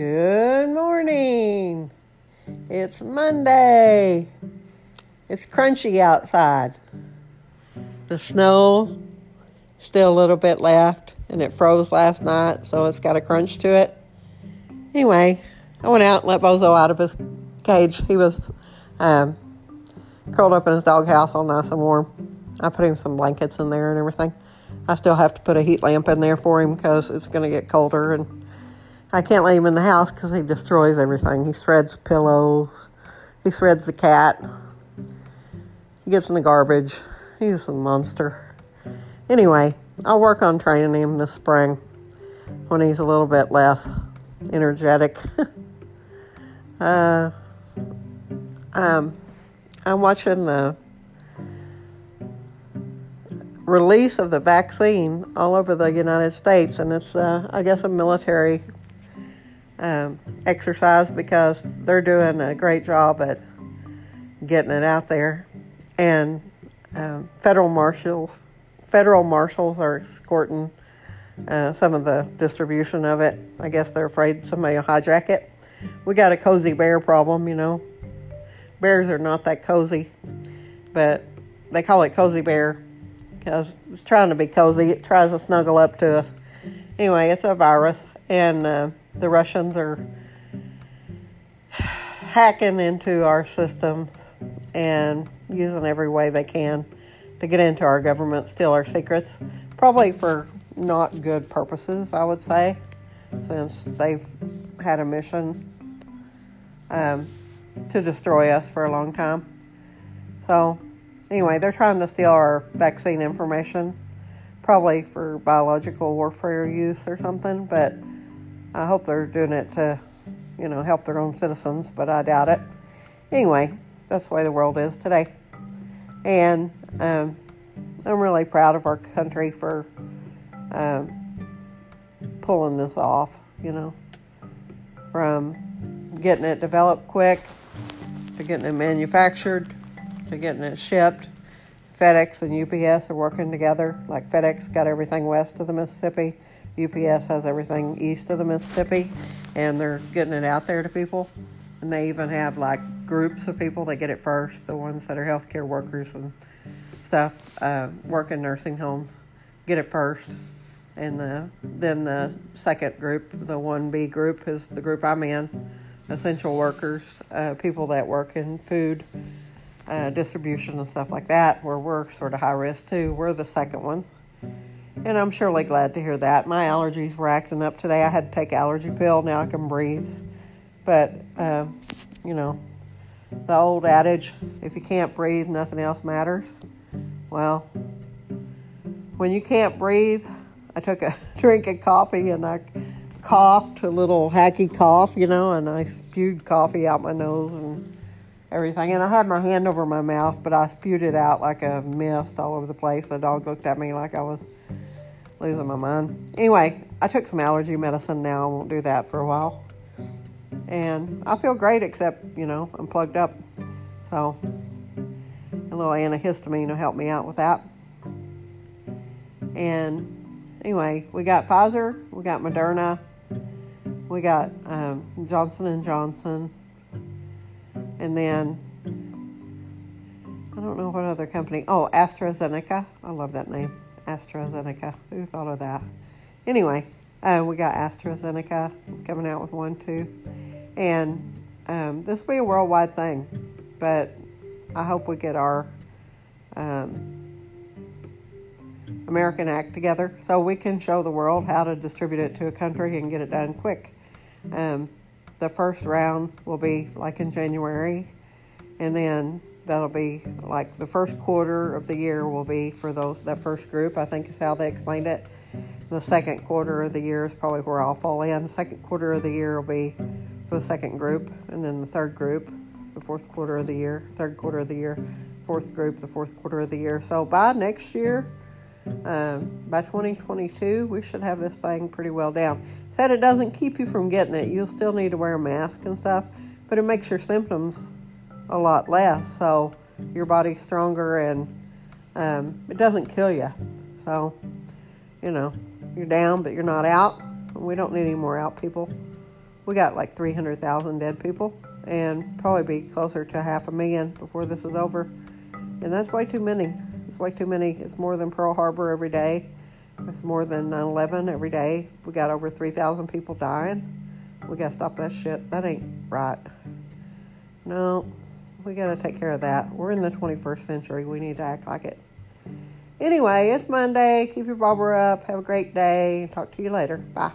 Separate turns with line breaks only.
Good morning. It's Monday. It's crunchy outside. The snow still a little bit left and it froze last night, so it's got a crunch to it. Anyway, I went out and let Bozo out of his cage. He was um, curled up in his doghouse all nice and warm. I put him some blankets in there and everything. I still have to put a heat lamp in there for him because it's going to get colder and I can't leave him in the house because he destroys everything. He shreds pillows. He shreds the cat. He gets in the garbage. He's a monster. Anyway, I'll work on training him this spring when he's a little bit less energetic. uh, um, I'm watching the release of the vaccine all over the United States, and it's, uh, I guess, a military um, exercise because they're doing a great job at getting it out there. And um, federal marshals, federal marshals are escorting uh, some of the distribution of it. I guess they're afraid somebody will hijack it. We got a cozy bear problem, you know. Bears are not that cozy, but they call it cozy bear because it's trying to be cozy. It tries to snuggle up to us. Anyway, it's a virus, and uh, the Russians are hacking into our systems and using every way they can to get into our government, steal our secrets, probably for not good purposes, I would say, since they've had a mission um, to destroy us for a long time. So, anyway, they're trying to steal our vaccine information, probably for biological warfare use or something, but I hope they're doing it to, you know, help their own citizens, but I doubt it. Anyway, that's the way the world is today. And um, I'm really proud of our country for um, pulling this off, you know, from getting it developed quick to getting it manufactured to getting it shipped. FedEx and UPS are working together. Like FedEx got everything west of the Mississippi, UPS has everything east of the Mississippi, and they're getting it out there to people. And they even have like groups of people that get it first, the ones that are healthcare workers and stuff, uh, work in nursing homes, get it first. And the, then the second group, the 1B group, is the group I'm in essential workers, uh, people that work in food uh, distribution and stuff like that, where we're sort of high risk too. We're the second one. And I'm surely glad to hear that. My allergies were acting up today. I had to take allergy pill. Now I can breathe. But, uh, you know, the old adage, if you can't breathe, nothing else matters. Well, when you can't breathe, I took a drink of coffee and I coughed a little hacky cough, you know, and I spewed coffee out my nose and everything. And I had my hand over my mouth, but I spewed it out like a mist all over the place. The dog looked at me like I was losing my mind. Anyway, I took some allergy medicine now. I won't do that for a while. And I feel great, except, you know, I'm plugged up. So a little antihistamine will help me out with that. And anyway, we got Pfizer, we got Moderna, we got um, Johnson and Johnson, and then I don't know what other company. Oh, AstraZeneca. I love that name. AstraZeneca. Who thought of that? Anyway, uh, we got AstraZeneca coming out with one too. And um, this will be a worldwide thing. But I hope we get our um, American Act together so we can show the world how to distribute it to a country and get it done quick. Um, the first round will be like in January, and then that'll be like the first quarter of the year will be for those that first group. I think is how they explained it. The second quarter of the year is probably where I'll fall in. The second quarter of the year will be for the second group, and then the third group, the fourth quarter of the year, third quarter of the year, fourth group, the fourth quarter of the year. So by next year, um, by 2022, we should have this thing pretty well down. Said it doesn't keep you from getting it. You'll still need to wear a mask and stuff, but it makes your symptoms a lot less. So your body's stronger and um, it doesn't kill you. So, you know, you're down, but you're not out. We don't need any more out people. we got like 300,000 dead people and probably be closer to half a million before this is over. And that's way too many. It's way too many. It's more than Pearl Harbor every day. It's more than 9 11 every day. We got over 3,000 people dying. We got to stop that shit. That ain't right. No, we got to take care of that. We're in the 21st century. We need to act like it. Anyway, it's Monday. Keep your barber up. Have a great day. Talk to you later. Bye.